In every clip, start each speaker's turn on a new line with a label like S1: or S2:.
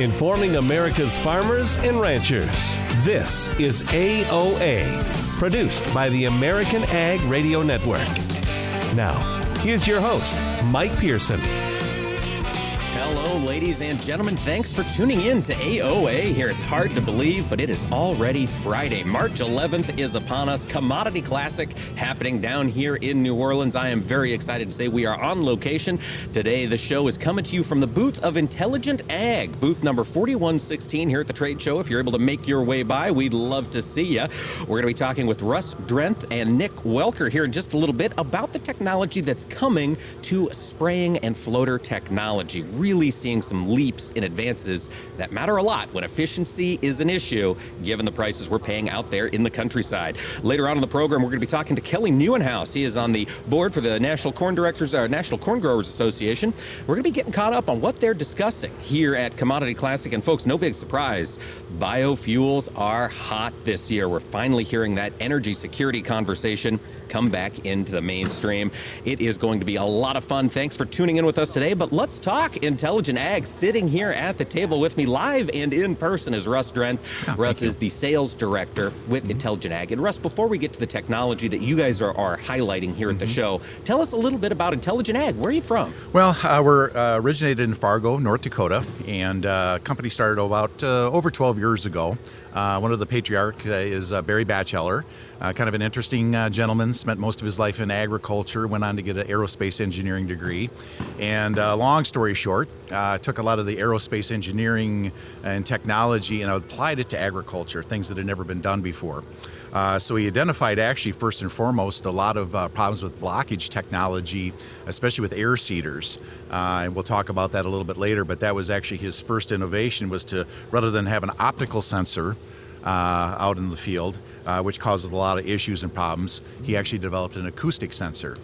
S1: informing America's farmers and ranchers. This is AOA, produced by the American Ag Radio Network. Now, here's your host, Mike Pearson.
S2: Ladies and gentlemen. Thanks for tuning in to AOA here. It's hard to believe, but it is already Friday. March 11th is upon us. Commodity Classic happening down here in New Orleans. I am very excited to say we are on location. Today, the show is coming to you from the booth of Intelligent Ag, booth number 4116 here at the trade show. If you're able to make your way by, we'd love to see you. We're going to be talking with Russ Drenth and Nick Welker here in just a little bit about the technology that's coming to spraying and floater technology. Really seeing some leaps in advances that matter a lot when efficiency is an issue, given the prices we're paying out there in the countryside. Later on in the program, we're going to be talking to Kelly Nieuwenhuis. He is on the board for the National Corn Directors, or uh, National Corn Growers Association. We're going to be getting caught up on what they're discussing here at Commodity Classic. And folks, no big surprise, biofuels are hot this year. We're finally hearing that energy security conversation come back into the mainstream. It is going to be a lot of fun. Thanks for tuning in with us today. But let's talk Intelligent Ag. Sitting here at the table with me live and in person is Russ Drenth. Oh, Russ is the sales director with mm-hmm. Intelligent Ag. And Russ, before we get to the technology that you guys are, are highlighting here mm-hmm. at the mm-hmm. show, tell us a little bit about Intelligent Ag. Where are you from?
S3: Well, uh, we're uh, originated in Fargo, North Dakota, and uh, company started about uh, over 12 years ago. Uh, one of the patriarch uh, is uh, Barry Batcheller, uh, kind of an interesting uh, gentleman. Spent most of his life in agriculture. Went on to get an aerospace engineering degree. And uh, long story short, took a lot of the aerospace engineering and technology and applied it to agriculture, things that had never been done before. Uh, so he identified actually first and foremost a lot of uh, problems with blockage technology, especially with air seeders. Uh, and we'll talk about that a little bit later. But that was actually his first innovation was to rather than have an optical sensor. Uh, out in the field, uh, which causes a lot of issues and problems. He actually developed an acoustic sensor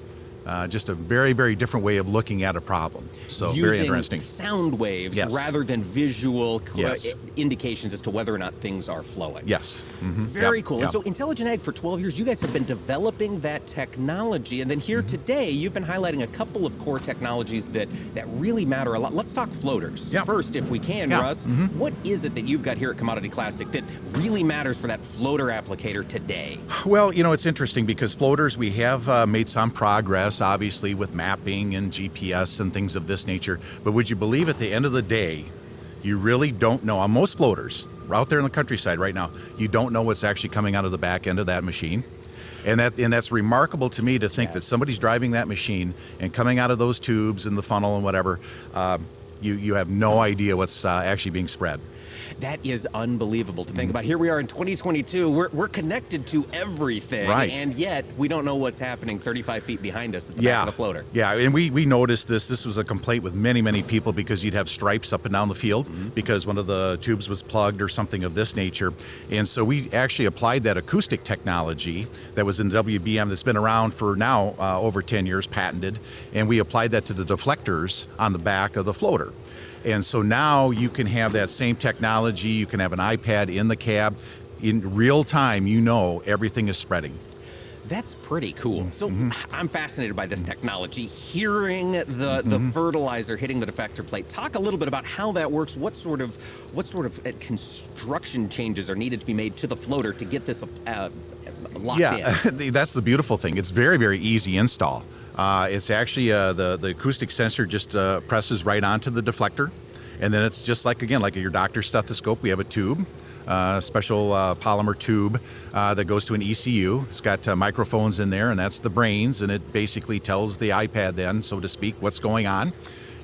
S3: uh, just a very, very different way of looking at a problem. So
S2: Using
S3: very interesting.
S2: Sound waves
S3: yes.
S2: rather than visual
S3: yes.
S2: indications as to whether or not things are flowing.
S3: Yes.
S2: Mm-hmm. Very yep. cool. Yep. And so Intelligent Ag for 12 years, you guys have been developing that technology. And then here mm-hmm. today, you've been highlighting a couple of core technologies that, that really matter a lot. Let's talk floaters.
S3: Yep.
S2: First, if we can, Russ, mm-hmm. what is it that you've got here at Commodity Classic that really matters for that floater applicator today?
S3: Well, you know, it's interesting because floaters, we have uh, made some progress, obviously, with mapping and GPS and things of this nature. But would you believe at the end of the day, you really don't know on most floaters out there in the countryside right now, you don't know what's actually coming out of the back end of that machine. And that and that's remarkable to me to think yes. that somebody's driving that machine and coming out of those tubes and the funnel and whatever, um, you you have no idea what's uh, actually being spread.
S2: That is unbelievable to think about. Here we are in 2022. We're, we're connected to everything.
S3: Right.
S2: And yet we don't know what's happening 35 feet behind us at the
S3: yeah.
S2: back of the floater.
S3: Yeah. And we, we noticed this. This was a complaint with many, many people because you'd have stripes up and down the field mm-hmm. because one of the tubes was plugged or something of this nature. And so we actually applied that acoustic technology that was in WBM that's been around for now uh, over 10 years, patented. And we applied that to the deflectors on the back of the floater. And so now you can have that same technology. You can have an iPad in the cab. In real time, you know everything is spreading.
S2: That's pretty cool. So mm-hmm. I'm fascinated by this technology. Hearing the mm-hmm. the fertilizer hitting the deflector plate. Talk a little bit about how that works. What sort of what sort of uh, construction changes are needed to be made to the floater to get this uh, locked
S3: yeah, in? Yeah, that's the beautiful thing. It's very very easy install. Uh, it's actually uh, the the acoustic sensor just uh, presses right onto the deflector, and then it's just like again like your doctor's stethoscope. We have a tube, uh, special uh, polymer tube uh, that goes to an ECU. It's got microphones in there, and that's the brains, and it basically tells the iPad then, so to speak, what's going on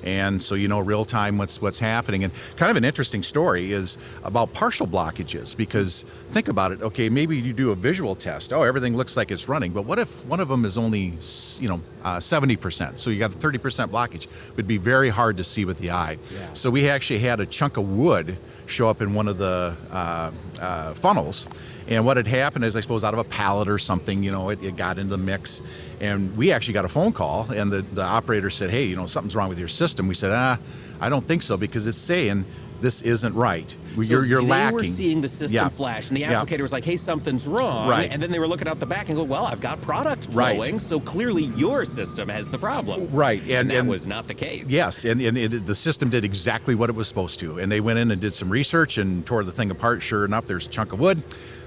S3: and so you know real time what's what's happening. And kind of an interesting story is about partial blockages because think about it. Okay, maybe you do a visual test. Oh, everything looks like it's running, but what if one of them is only you know uh, seventy uh, percent? So you got the thirty percent blockage. It would be very hard to see with the eye.
S2: Yeah.
S3: So we actually had a chunk of wood show up in one of the uh, uh, funnels. And what had happened is, I suppose, out of a pallet or something, you know, it, it, got into the mix. And we actually got a phone call, and the, the operator said, Hey, you know, something's wrong with your system. We said, Ah, I don't think so, because it's saying this isn't right.
S2: So
S3: you're you're
S2: they
S3: lacking.
S2: were seeing the system
S3: Yeah.
S2: flash, and the
S3: Yeah.
S2: applicator was like, "Hey, something's wrong."
S3: Right.
S2: And then they were looking out the back and go, "Well, I've got product
S3: Right.
S2: flowing, so clearly your system has the problem."
S3: Right, and-
S2: that
S3: and-
S2: was not the case.
S3: Yes, and, and it, the system did exactly what it was supposed to. And they went in and did some research and tore the thing apart. Sure enough, there's a chunk of wood.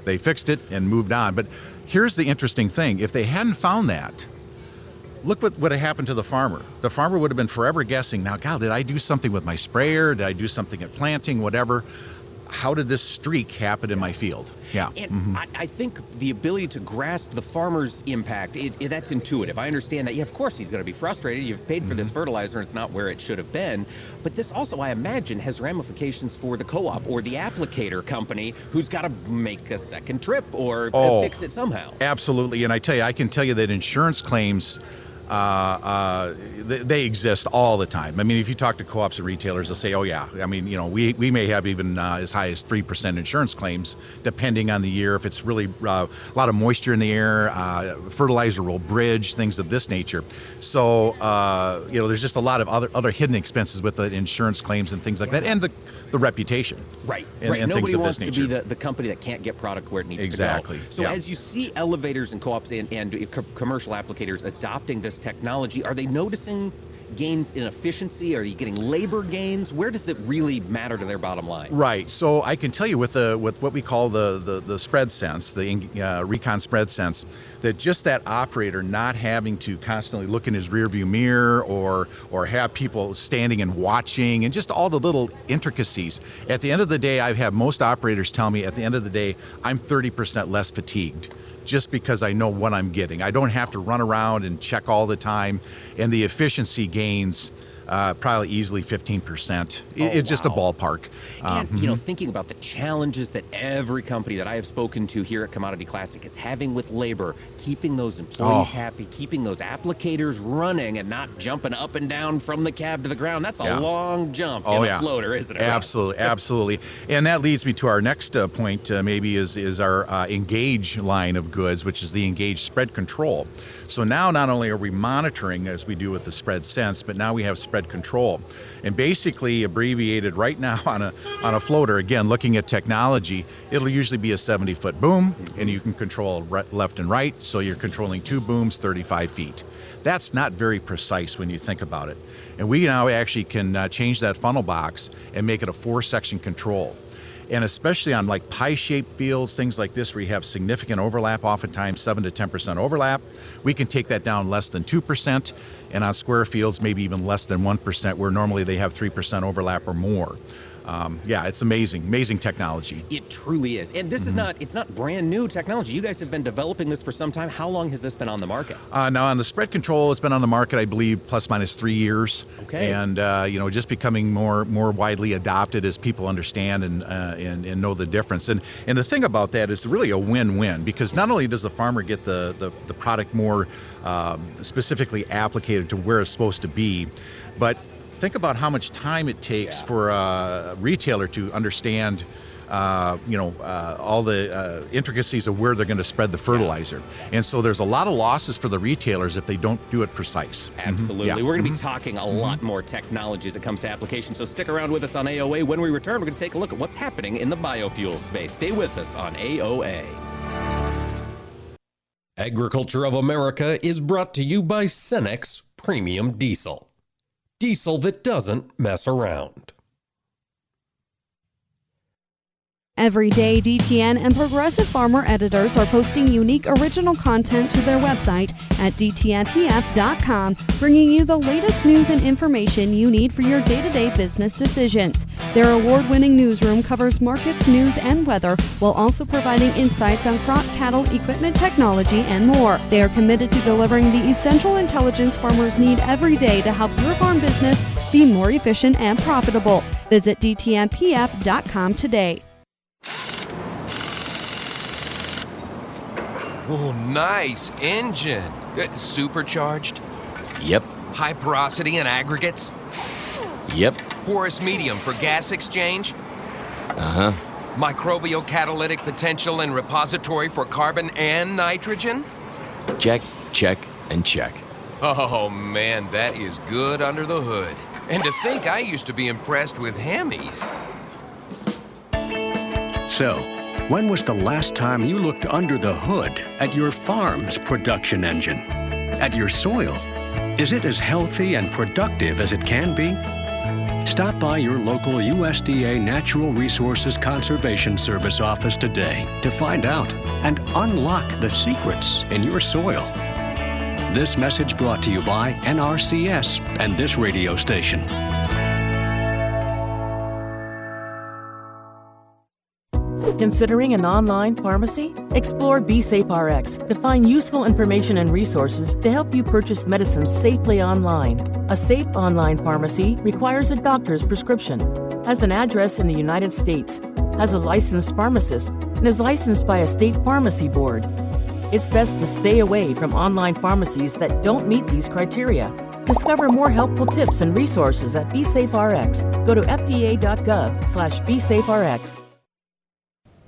S3: They fixed it and moved on. But here's the interesting thing if they hadn't found that, look what would have happened to the farmer. The farmer would have been forever guessing now, God, did I do something with my sprayer? Did I do something at planting? Whatever. How did this streak happen in my field? Yeah.
S2: And I, I think the ability to grasp the farmer's impact, it, it- that's intuitive. I understand that, yeah, of course he's going to be frustrated. You've paid for this
S3: Mm-hmm.
S2: fertilizer and it's not where it should have been. But this also, I imagine, has ramifications for the co op or the applicator company who's got to make a second trip or
S3: Oh.
S2: fix it somehow.
S3: Absolutely, and I tell you, I can tell you that insurance claims. Uh, uh, they, they exist all the time. I mean, if you talk to co-ops and retailers, they'll say, "Oh yeah." I mean, you know, we, we may have even uh, as high as three percent insurance claims, depending on the year. If it's really uh, a lot of moisture in the air, uh, fertilizer will bridge things of this nature. So uh, you know, there's just a lot of other other hidden expenses with the insurance claims and things like that, and the the reputation.
S2: Right,
S3: and,
S2: right.
S3: and things
S2: Nobody wants to be the, the company that can't get product where it needs
S3: Exactly,
S2: to go. Exactly. So
S3: yeah.
S2: as you see elevators and co-ops and, and co- commercial applicators adopting this technology, are they noticing gains in efficiency? Are you getting labor gains? Where does it really matter to their bottom line?
S3: Right. So I can tell you with the with what we call the the, the spread sense, the uh, recon spread sense, that just that operator not having to constantly look in his rearview mirror or or have people standing and watching and just all the little intricacies. At the end of the day, I've had most operators tell me at the end of the day, I'm 30% less fatigued just because I know what I'm getting. I don't have to run around and check all the time, and the efficiency gains uh, probably easily 15%. It-
S2: Oh,
S3: it's just a
S2: wow.
S3: ballpark. Um,
S2: And you know, thinking about the challenges that every company that I have spoken to here at Commodity Classic is having with labor, keeping those employees
S3: Oh.
S2: happy, keeping those applicators running, and not jumping up and down from the cab to the ground. That's a
S3: Yeah.
S2: long jump
S3: Oh
S2: in
S3: yeah,
S2: a floater, isn't it?
S3: Absolutely, absolutely. And that leads me to our next uh, point. Uh, maybe is is our uh, Engage line of goods, which is the Engage spread control. So now, not only are we monitoring as we do with the spread sense, but now we have spread control, and basically abbreviated right now on a on a floater. Again, looking at technology, it'll usually be a 70 foot boom, and you can control right, left and right. So you're controlling two booms, 35 feet. That's not very precise when you think about it. And we now actually can uh, change that funnel box and make it a four section control. And especially on like pie shaped fields, things like this, where you have significant overlap, oftentimes 7 to 10% overlap, we can take that down less than 2%. And on square fields, maybe even less than 1%, where normally they have 3% overlap or more. Um, yeah, it's amazing, amazing technology.
S2: It truly is. And this
S3: Mm-hmm.
S2: is not it's not brand new technology. You guys have been developing this for some time. How long has this been on the market?
S3: Uh, now on the spread control, it's been on the market, I believe, plus minus three years.
S2: Okay.
S3: And uh, you know, just becoming more more widely adopted as people understand and uh, and, and know the difference. And and the thing about that is really a win-win because not only does the farmer get the the, the product more um, specifically applicated to where it's supposed to be, but think about how much time it takes
S2: Yeah.
S3: for a retailer to understand. Uh, you know uh, all the uh, intricacies of where they're going to spread the fertilizer, and so there's a lot of losses for the retailers if they don't do it precise.
S2: Absolutely.
S3: Mm-hmm.
S2: We're going to be talking a lot more technology as it comes to application. So stick around with us on AOA. When we return, we're going to take a look at what's happening in the biofuel space. Stay with us on AOA. Agriculture of America is brought to you by Cenex Premium Diesel. Diesel that doesn't mess around.
S4: Every day, DTN and Progressive Farmer editors are posting unique original content to their website at DTNPF.com, bringing you the latest news and information you need for your day to day business decisions. Their award winning newsroom covers markets, news, and weather, while also providing insights on crop, cattle, equipment, technology, and more. They are committed to delivering the essential intelligence farmers need every day to help your farm business be more efficient and profitable. Visit DTNPF.com today.
S5: Oh, nice engine. Uh, Supercharged,
S6: Yep,
S5: high porosity and aggregates,
S6: yep,
S5: porous medium for gas exchange,
S6: uh huh.
S5: microbial catalytic potential and repository for carbon and nitrogen.
S6: Check, check, and check.
S5: Oh man, that is good under the hood. And to think I used to be impressed with Hemis.
S7: So, when was the last time you looked under the hood at your farm's production engine? At your soil? Is it as healthy and productive as it can be? Stop by your local USDA Natural Resources Conservation Service office today to find out and unlock the secrets in your soil. This message brought to you by NRCS and this radio station.
S8: Considering an online pharmacy? Explore BeSafeRx to find useful information and resources to help you purchase medicines safely online. A safe online pharmacy requires a doctor's prescription, has an address in the United States, has a licensed pharmacist, and is licensed by a state pharmacy board. It's best to stay away from online pharmacies that don't meet these criteria. Discover more helpful tips and resources at BeSafeRx. Go to fda.gov/besaferx.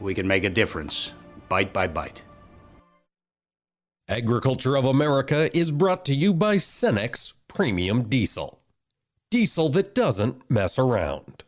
S9: we can make a difference, bite by bite.
S2: Agriculture of America is brought to you by Cenex Premium Diesel. Diesel that doesn't mess around.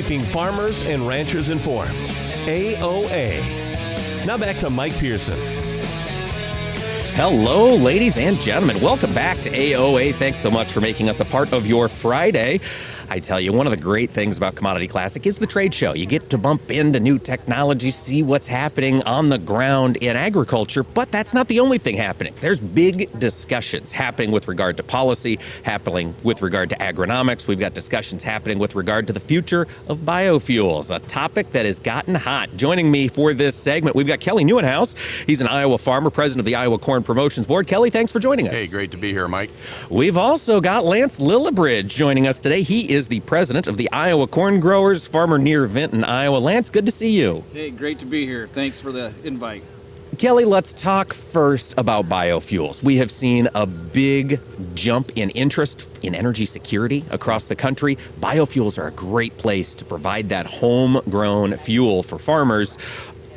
S1: Keeping farmers and ranchers informed. AOA. Now back to Mike Pearson.
S2: Hello, ladies and gentlemen. Welcome back to AOA. Thanks so much for making us a part of your Friday. I tell you, one of the great things about Commodity Classic is the trade show. You get to bump into new technology, see what's happening on the ground in agriculture, but that's not the only thing happening. There's big discussions happening with regard to policy, happening with regard to agronomics. We've got discussions happening with regard to the future of biofuels, a topic that has gotten hot. Joining me for this segment, we've got Kelly Nieuwenhuis. He's an Iowa farmer, president of the Iowa Corn Promotions Board. Kelly, thanks for joining us.
S10: Hey, great to be here, Mike.
S2: We've also got Lance Lillibridge joining us today. He is the president of the Iowa Corn Growers, farmer near Vinton, Iowa. Lance, good to see you.
S11: Hey, great to be here. Thanks for the invite.
S2: Kelly, let's talk first about biofuels. We have seen a big jump in interest in energy security across the country. Biofuels are a great place to provide that homegrown fuel for farmers.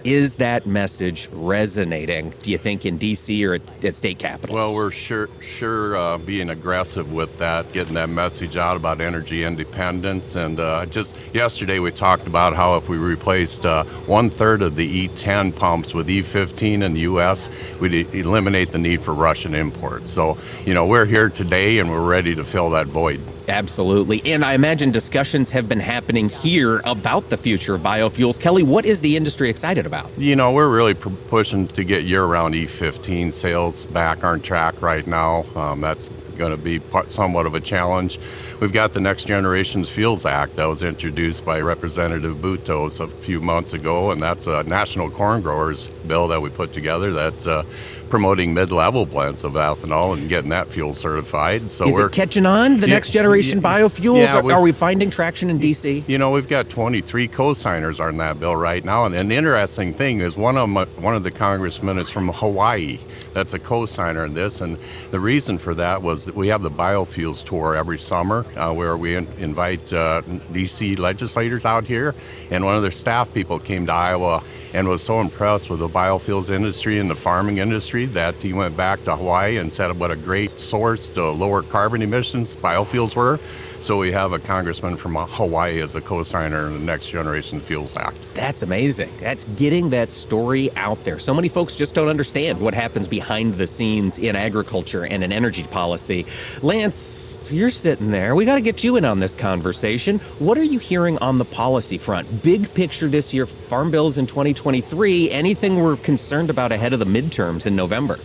S2: Is that message resonating, do you think, in D.C. or at, at state capitals?
S10: Well, we're sure, sure uh, being aggressive with that, getting that message out about energy independence. And uh, just yesterday, we talked about how if we replaced uh, one third of the E10 pumps with E15 in the U.S., we'd eliminate the need for Russian imports. So, you know, we're here today and we're ready to fill that void.
S2: Absolutely. And I imagine discussions have been happening here about the future of biofuels. Kelly, what is the industry excited about?
S10: You know, we're really pushing to get year round E15 sales back on track right now. Um, that's going to be part, somewhat of a challenge. We've got the Next Generations Fuels Act that was introduced by Representative Bustos a few months ago, and that's a national corn growers bill that we put together that's uh, promoting mid-level blends of ethanol and getting that fuel certified.
S2: So is we're, it catching on? The yeah, next generation yeah, biofuels? Yeah, are, are, we finding traction in DC?
S10: You know, we've got 23 co-signers on that bill right now, and, the interesting thing is one of them, one of the congressmen is from Hawaii. That's a co-signer in this, and the reason for that was that we have the biofuels tour every summer uh, where we in, invite uh, DC legislators out here, and one of their staff people came to Iowa and was so impressed with the biofuels industry and the farming industry that he went back to Hawaii and said what a great source to lower carbon emissions biofuels were. So we have a congressman from Hawaii as a co-signer in the Next Generation Fuels Act.
S2: That's amazing. That's getting that story out there. So many folks just don't understand what happens behind the scenes in agriculture and in energy policy. Lance, you're sitting there. We got to get you in on this conversation. What are you hearing on the policy front? Big picture this year, farm bills in 2023. Anything we're concerned about ahead of the midterms in November?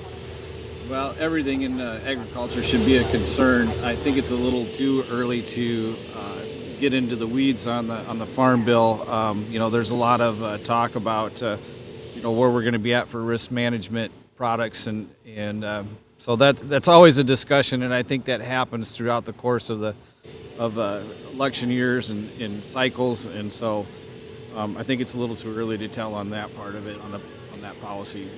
S11: Everything in uh, agriculture should be a concern. I think it's a little too early to uh, get into the weeds on the on the farm bill. Um, you know, there's a lot of uh, talk about uh, you know where we're going to be at for risk management products, and and um, so that that's always a discussion, and I think that happens throughout the course of the of uh, election years and in cycles, and so um, I think it's a little too early to tell on that part of it on the on that policy.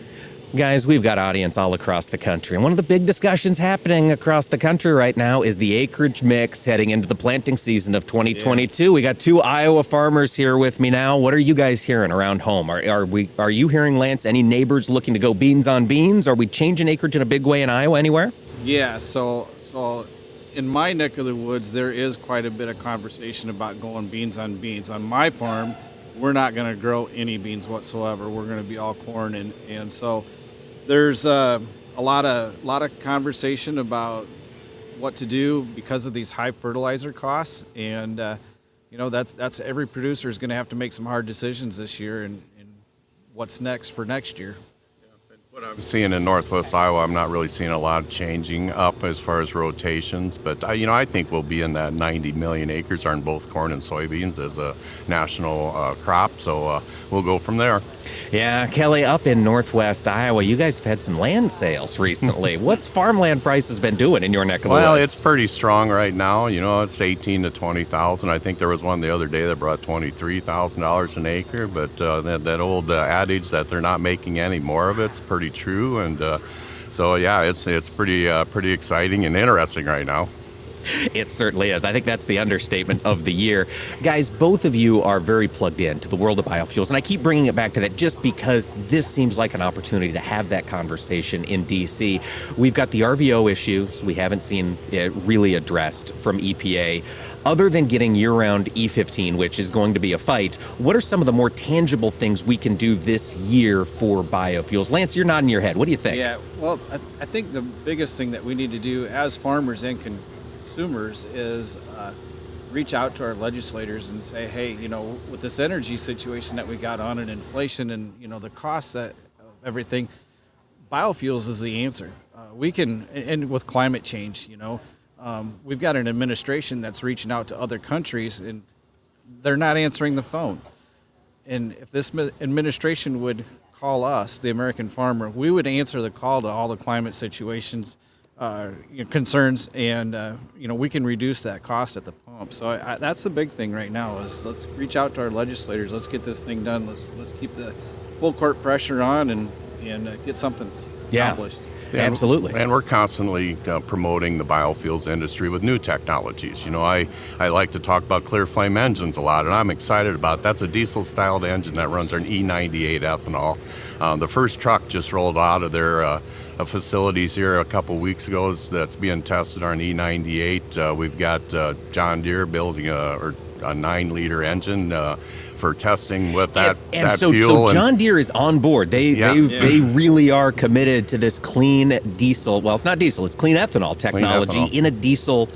S2: Guys, we've got audience all across the country. And one of the big discussions happening across the country right now is the acreage mix heading into the planting season of 2022. Yeah. We got two Iowa farmers here with me now. What are you guys hearing around home? Are, are we are you hearing Lance any neighbors looking to go beans on beans? Are we changing acreage in a big way in Iowa anywhere?
S11: Yeah, so so in my neck of the woods there is quite a bit of conversation about going beans on beans. On my farm, we're not going to grow any beans whatsoever. We're going to be all corn and and so there's uh, a lot of lot of conversation about what to do because of these high fertilizer costs, and uh, you know that's that's every producer is going to have to make some hard decisions this year, and, and what's next for next year.
S10: What I'm seeing in Northwest Iowa, I'm not really seeing a lot of changing up as far as rotations, but I, you know I think we'll be in that 90 million acres on both corn and soybeans as a national uh, crop. So uh, we'll go from there.
S2: Yeah, Kelly, up in Northwest Iowa, you guys have had some land sales recently. What's farmland prices been doing in your neck of the
S10: well,
S2: woods?
S10: Well, it's pretty strong right now. You know, it's 18 to 20,000. I think there was one the other day that brought 23,000 dollars an acre. But uh, that that old uh, adage that they're not making any more of it's pretty true. And uh, so, yeah, it's it's pretty uh, pretty exciting and interesting right now.
S2: It certainly is. I think that's the understatement of the year. Guys, both of you are very plugged in to the world of biofuels, and I keep bringing it back to that just because this seems like an opportunity to have that conversation in D.C. We've got the RVO issues we haven't seen it really addressed from EPA. Other than getting year round E15, which is going to be a fight, what are some of the more tangible things we can do this year for biofuels? Lance, you're nodding your head. What do you think?
S11: Yeah, well, I, I think the biggest thing that we need to do as farmers and can consumers is uh, reach out to our legislators and say, hey, you know, with this energy situation that we got on and inflation and you know the costs of everything, biofuels is the answer. Uh, we can, and with climate change, you know, um, we've got an administration that's reaching out to other countries and they're not answering the phone. And if this administration would call us, the American farmer, we would answer the call to all the climate situations uh, you know, concerns, and uh, you know we can reduce that cost at the pump. So I, I, that's the big thing right now is let's reach out to our legislators. Let's get this thing done. Let's let's keep the full court pressure on and and uh, get something
S2: yeah.
S11: accomplished.
S2: Yeah, Absolutely.
S10: And we're constantly uh, promoting the biofuels industry with new technologies. You know, I, I like to talk about ClearFlame engines a lot, and I'm excited about that's a diesel styled engine that runs on E98 ethanol. Uh, the first truck just rolled out of their uh, facilities here a couple weeks ago that's being tested on E98. Uh, we've got uh, John Deere building a, a nine liter engine uh, for testing with that,
S2: and, and
S10: that
S2: so,
S10: fuel.
S2: So John Deere is on board. They
S10: yeah.
S2: they
S10: yeah.
S2: they really are committed to this clean diesel. Well, it's not diesel; it's clean ethanol technology
S10: clean ethanol.
S2: in a diesel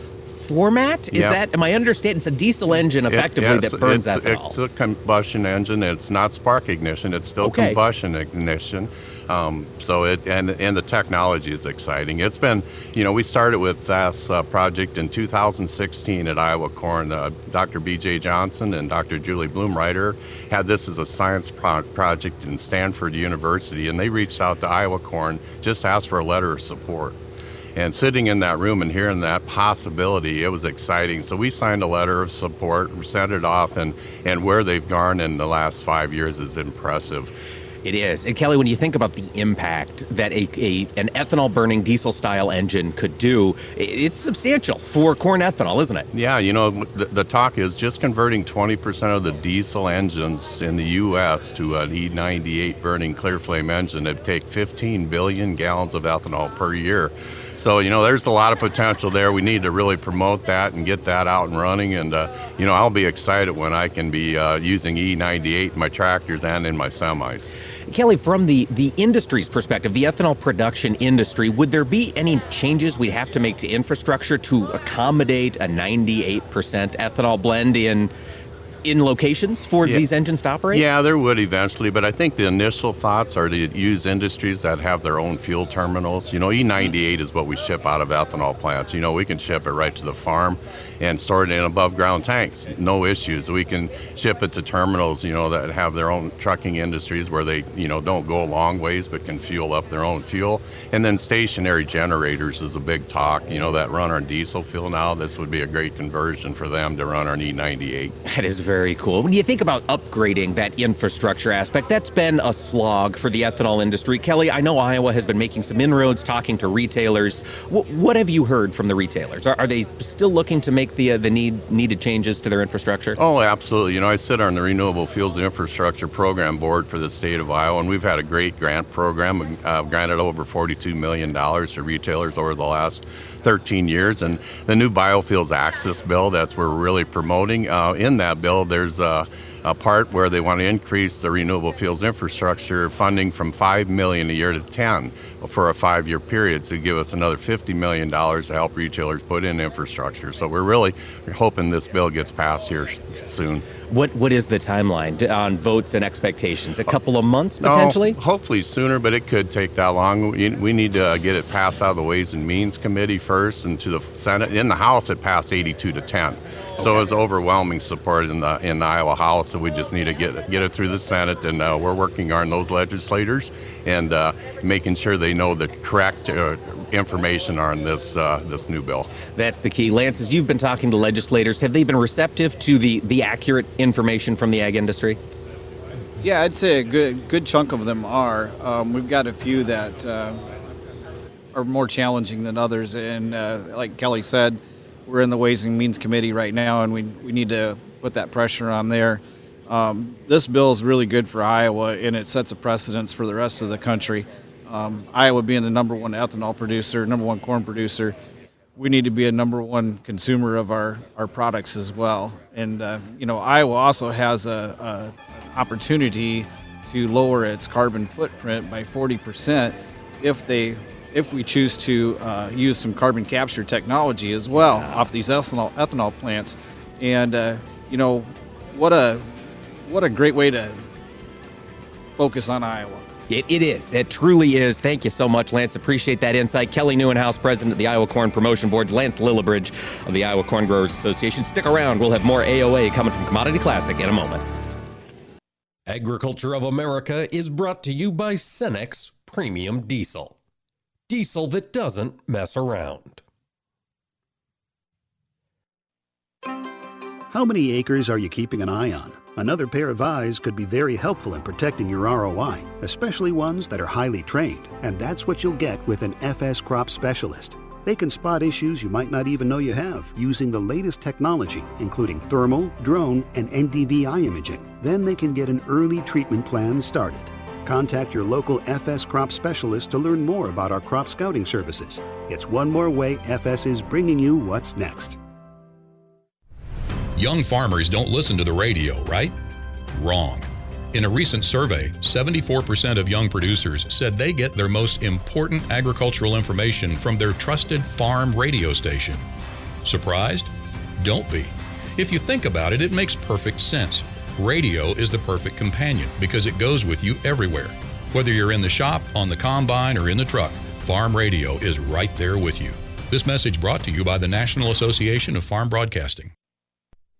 S2: format. Is
S10: yep.
S2: that? Am I understanding? It's a diesel engine effectively
S10: it, yeah,
S2: that burns
S10: it's,
S2: ethanol.
S10: It's a combustion engine. It's not spark ignition. It's still
S2: okay.
S10: combustion ignition. Um, so it and and the technology is exciting. It's been you know we started with this uh, project in 2016 at Iowa Corn. Uh, Dr. B.J. Johnson and Dr. Julie Blumreiter had this as a science pro- project in Stanford University, and they reached out to Iowa Corn just asked for a letter of support. And sitting in that room and hearing that possibility, it was exciting. So we signed a letter of support, sent it off, and, and where they've gone in the last five years is impressive.
S2: It is. And Kelly, when you think about the impact that a, a an ethanol burning diesel style engine could do, it's substantial for corn ethanol, isn't it?
S10: Yeah, you know, the, the talk is just converting 20% of the diesel engines in the U.S. to an E98 burning ClearFlame engine. It'd take 15 billion gallons of ethanol per year. So, you know, there's a lot of potential there. We need to really promote that and get that out and running. And, uh, you know, I'll be excited when I can be uh, using E98 in my tractors and in my semis.
S2: Kelly, from the, the industry's perspective, the ethanol production industry, would there be any changes we'd have to make to infrastructure to accommodate a 98% ethanol blend in in locations for
S10: Yeah.
S2: these engines to operate?
S10: Yeah, there would eventually, but I think the initial thoughts are to use industries that have their own fuel terminals. You know, E98 is what we ship out of ethanol plants. You know, we can ship it right to the farm and store it in above ground tanks, no issues. We can ship it to terminals, you know, that have their own trucking industries where they, you know, don't go a long ways but can fuel up their own fuel. And then stationary generators is a big talk, you know, that run on diesel fuel now. This would be a great conversion for them to run on E98.
S2: That is very cool. When you think about upgrading that infrastructure aspect, that's been a slog for the ethanol industry. Kelly, I know Iowa has been making some inroads talking to retailers. What, what have you heard from the retailers? Are, are they still looking to make the uh, the need needed changes to their infrastructure?
S10: Oh, absolutely. You know, I sit on the Renewable Fuels Infrastructure Program Board for the state of Iowa, and we've had a great grant program, uh, granted over $42 million to retailers over the last 13 years. And the new Biofuels Access Bill, that's we're really promoting. Uh, in that bill, there's a, a part where they want to increase the renewable fuels infrastructure funding from 5 million a year to 10 for a five-year period to give us another 50 million dollars to help retailers put in infrastructure. So we're really hoping this bill gets passed here soon.
S2: What what is the timeline on votes and expectations? A couple of months potentially.
S10: No, hopefully sooner, but it could take that long. We, we need to get it passed out of the Ways and Means Committee first, and to the Senate. In the House, it passed 82 to 10, so it was overwhelming support in the in the Iowa House. So we just need to get get it through the Senate, and uh, we're working on those legislators and uh, making sure they know the correct uh, information on this uh, this new bill.
S2: That's the key. Lance, as you've been talking to legislators, have they been receptive to the the accurate information from the ag industry?
S11: Yeah, I'd say a good good chunk of them are. Um, we've got a few that uh, are more challenging than others, and uh, like Kelly said, we're in the Ways and Means Committee right now, and we we need to put that pressure on there. Um, this bill is really good for Iowa, and it sets a precedence for the rest of the country. Um, Iowa being the number one ethanol producer, number one corn producer, we need to be a number one consumer of our, our products as well. And uh, you know, Iowa also has a, a opportunity to lower its carbon footprint by 40% if they if we choose to uh, use some carbon capture technology as well off these ethanol ethanol plants. And uh, you know, what a what a great way to focus on Iowa.
S2: It, it is. It truly is. Thank you so much, Lance. Appreciate that insight. Kelly Nieuwenhuis, president of the Iowa Corn Promotion Board, Lance Lillibridge of the Iowa Corn Growers Association. Stick around. We'll have more AOA coming from Commodity Classic in a moment. Agriculture of America is brought to you by Cenex Premium Diesel. Diesel that doesn't mess around.
S12: How many acres are you keeping an eye on? Another pair of eyes could be very helpful in protecting your ROI, especially ones that are highly trained, and that's what you'll get with an FS crop specialist. They can spot issues you might not even know you have using the latest technology, including thermal, drone, and NDVI imaging. Then they can get an early treatment plan started. Contact your local FS crop specialist to learn more about our crop scouting services. It's one more way FS is bringing you what's next.
S13: Young farmers don't listen to the radio, right? Wrong. In a recent survey, 74% of young producers said they get their most important agricultural information from their trusted farm radio station. Surprised? Don't be. If you think about it, it makes perfect sense. Radio is the perfect companion because it goes with you everywhere. Whether you're in the shop, on the combine, or in the truck, farm radio is right there with you. This message brought to you by the National Association of Farm Broadcasting.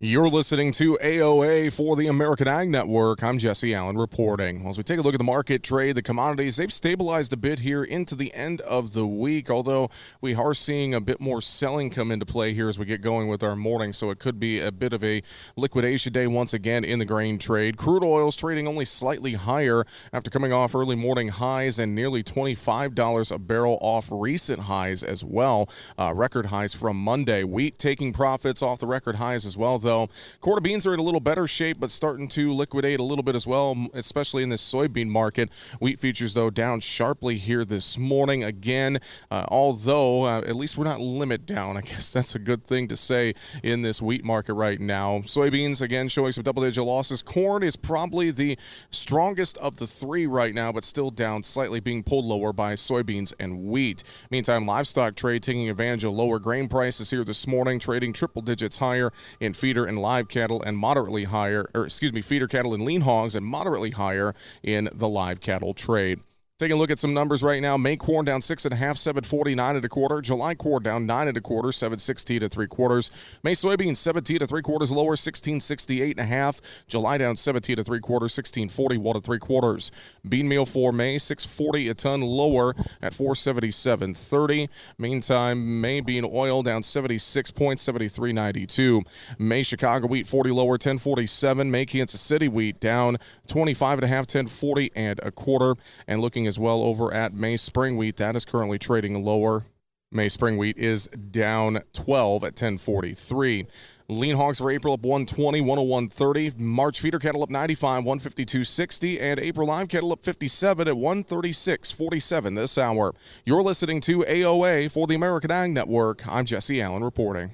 S14: You're listening to AOA for the American Ag Network. I'm Jesse Allen reporting. As we take a look at the market trade, the commodities, they've stabilized a bit here into the end of the week, although we are seeing a bit more selling come into play here as we get going with our morning. So it could be a bit of a liquidation day once again in the grain trade. Crude oil's trading only slightly higher after coming off early morning highs and nearly $25 a barrel off recent highs as well. Uh, record highs from Monday. Wheat taking profits off the record highs as well, though though. Quarter beans are in a little better shape, but starting to liquidate a little bit as well, especially in this soybean market. Wheat futures, though, down sharply here this morning again, uh, although uh, at least we're not limit down. I guess that's a good thing to say in this wheat market right now. Soybeans, again, showing some double digit losses. Corn is probably the strongest of the three right now, but still down slightly, being pulled lower by soybeans and wheat. Meantime, livestock trade taking advantage of lower grain prices here this morning, trading triple digits higher in feeder feeder and live cattle and moderately higher, or excuse me, feeder cattle and lean hogs and moderately higher in the live cattle trade. Taking a look at some numbers right now. May corn down six and a half, seven forty nine and a quarter. July corn down nine and a quarter, seven sixty to three quarters. May soybeans seventeen to three quarters lower, sixteen sixty eight and a half. July down seventeen to three quarters, sixteen forty one to three quarters. Bean meal for May six forty a ton lower at four seventy seven thirty. Meantime, May bean oil down seventy six points, seventy three ninety two. May Chicago wheat forty lower, ten forty seven. May Kansas City wheat down twenty five and a half, ten forty and a quarter. And looking as well over at May Spring Wheat. That is currently trading lower. May Spring Wheat is down 12 at 1043. Lean hogs for April up 120, 101.30. March feeder cattle up 95, 152.60. And April live cattle up 57 at 136.47 this hour. You're listening to AOA for the American Ag Network. I'm Jesse Allen reporting.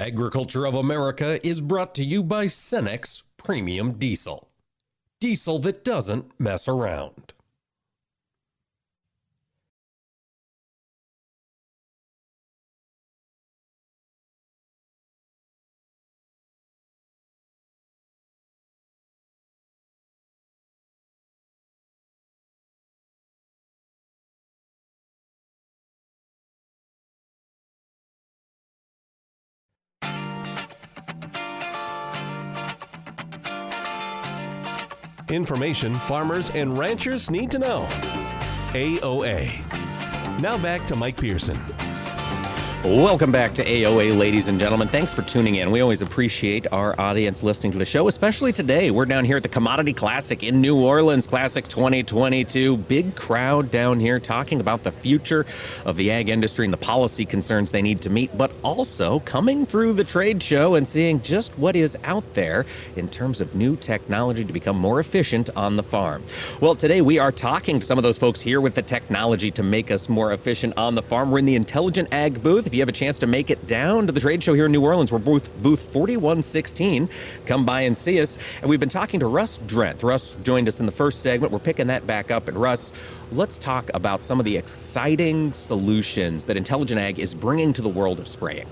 S2: Agriculture of America is brought to you by Cenex Premium Diesel. Diesel that doesn't mess around.
S1: Information farmers and ranchers need to know. AOA. Now back to Mike Pearson.
S2: Welcome back to AOA, ladies and gentlemen. Thanks for tuning in. We always appreciate our audience listening to the show, especially today. We're down here at the Commodity Classic in New Orleans, Classic 2022. Big crowd down here talking about the future of the ag industry and the policy concerns they need to meet, but also coming through the trade show and seeing just what is out there in terms of new technology to become more efficient on the farm. Well, today we are talking to some of those folks here with the technology to make us more efficient on the farm. We're in the Intelligent Ag booth if you have a chance to make it down to the trade show here in New Orleans, we're booth, booth 4116. Come by and see us. And we've been talking to Russ Drenth. Russ joined us in the first segment. We're picking that back up. And Russ, let's talk about some of the exciting solutions that Intelligent Ag is bringing to the world of spraying.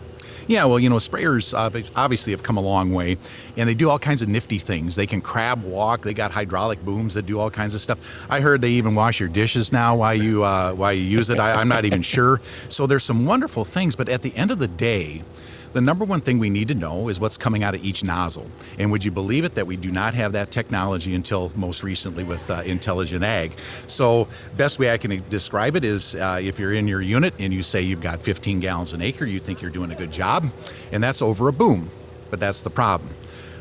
S3: Yeah, well, you know, sprayers obviously have come a long way, and they do all kinds of nifty things. They can crab walk. They got hydraulic booms that do all kinds of stuff. I heard they even wash your dishes now while you uh, while you use it. I, I'm not even sure. So there's some wonderful things, but at the end of the day, the number one thing we need to know is what's coming out of each nozzle. And would you believe it that we do not have that technology until most recently with uh, Intelligent Ag? So, best way I can describe it is uh, if you're in your unit and you say you've got 15 gallons an acre, you think you're doing a good job, and that's over a boom. But that's the problem.